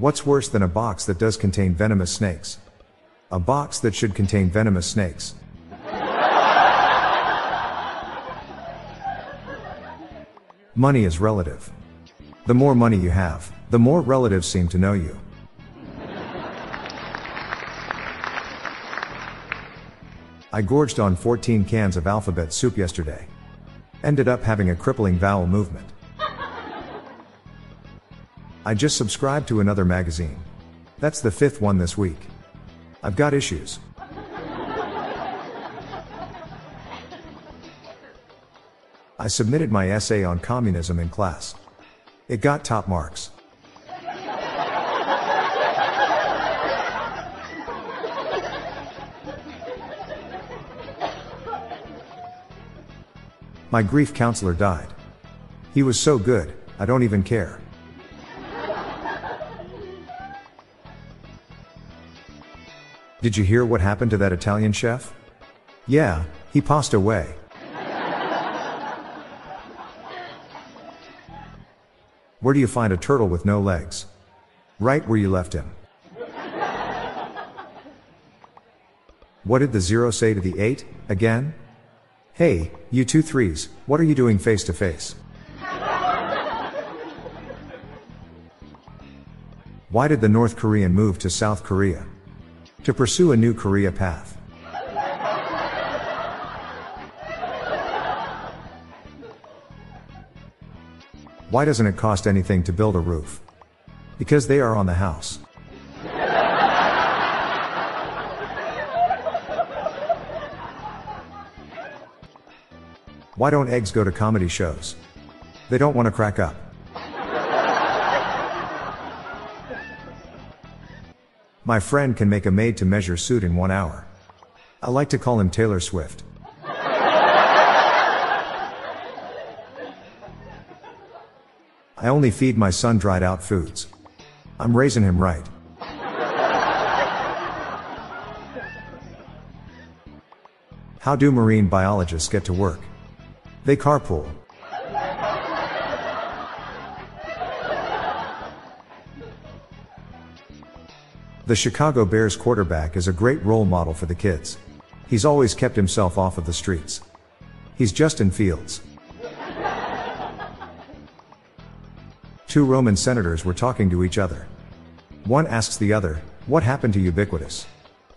What's worse than a box that does contain venomous snakes? A box that should contain venomous snakes. Money is relative. The more money you have, the more relatives seem to know you. I gorged on 14 cans of alphabet soup yesterday. Ended up having a crippling vowel movement. I just subscribed to another magazine. That's the fifth one this week. I've got issues. I submitted my essay on communism in class. It got top marks. My grief counselor died. He was so good, I don't even care. Did you hear what happened to that Italian chef? Yeah, he passed away. Where do you find a turtle with no legs? Right where you left him. What did the zero say to the eight, again? Hey, you two threes, what are you doing face to face? Why did the North Korean move to South Korea? To pursue a new Korea path. Why doesn't it cost anything to build a roof? Because they are on the house. Why don't eggs go to comedy shows? They don't want to crack up. My friend can make a made to measure suit in one hour. I like to call him Taylor Swift. I only feed my son dried out foods. I'm raising him right. How do marine biologists get to work? They carpool. The Chicago Bears quarterback is a great role model for the kids. He's always kept himself off of the streets. He's Justin Fields. Two Roman senators were talking to each other. One asks the other, What happened to Ubiquitous?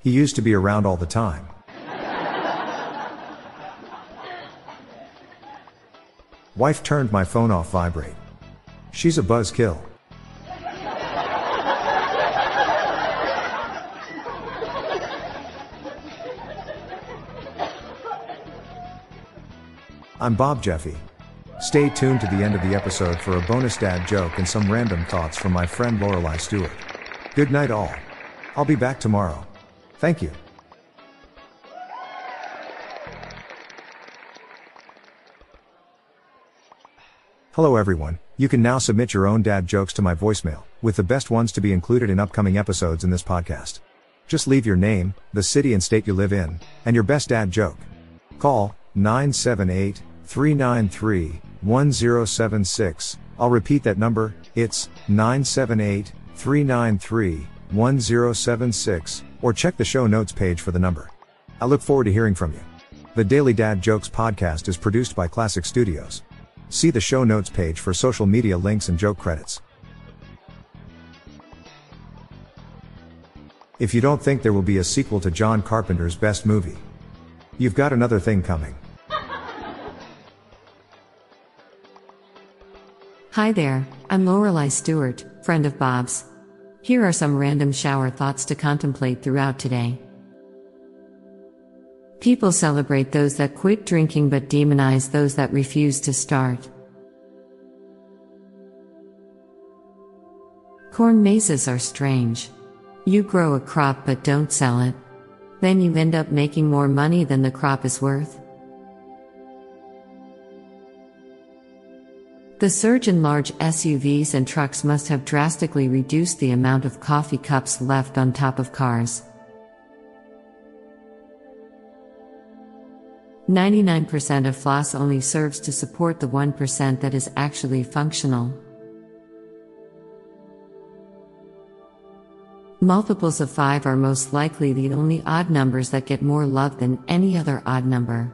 He used to be around all the time. Wife turned my phone off vibrate. She's a buzzkill. I'm Bob Jeffy. Stay tuned to the end of the episode for a bonus dad joke and some random thoughts from my friend Lorelai Stewart. Good night, all. I'll be back tomorrow. Thank you. Hello everyone, you can now submit your own dad jokes to my voicemail, with the best ones to be included in upcoming episodes in this podcast. Just leave your name, the city and state you live in, and your best dad joke. Call 978 393 1076. I'll repeat that number, it's 978 393 1076, or check the show notes page for the number. I look forward to hearing from you. The Daily Dad Jokes podcast is produced by Classic Studios. See the show notes page for social media links and joke credits. If you don't think there will be a sequel to John Carpenter's best movie, you've got another thing coming. Hi there, I'm Lorelei Stewart, friend of Bob's. Here are some random shower thoughts to contemplate throughout today. People celebrate those that quit drinking but demonize those that refuse to start. Corn mazes are strange. You grow a crop but don't sell it. Then you end up making more money than the crop is worth. The surge in large SUVs and trucks must have drastically reduced the amount of coffee cups left on top of cars. 99% of floss only serves to support the 1% that is actually functional. Multiples of 5 are most likely the only odd numbers that get more love than any other odd number.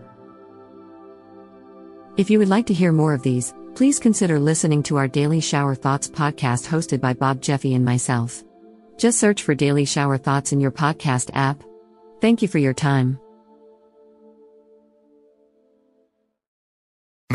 If you would like to hear more of these, please consider listening to our Daily Shower Thoughts podcast hosted by Bob Jeffy and myself. Just search for Daily Shower Thoughts in your podcast app. Thank you for your time.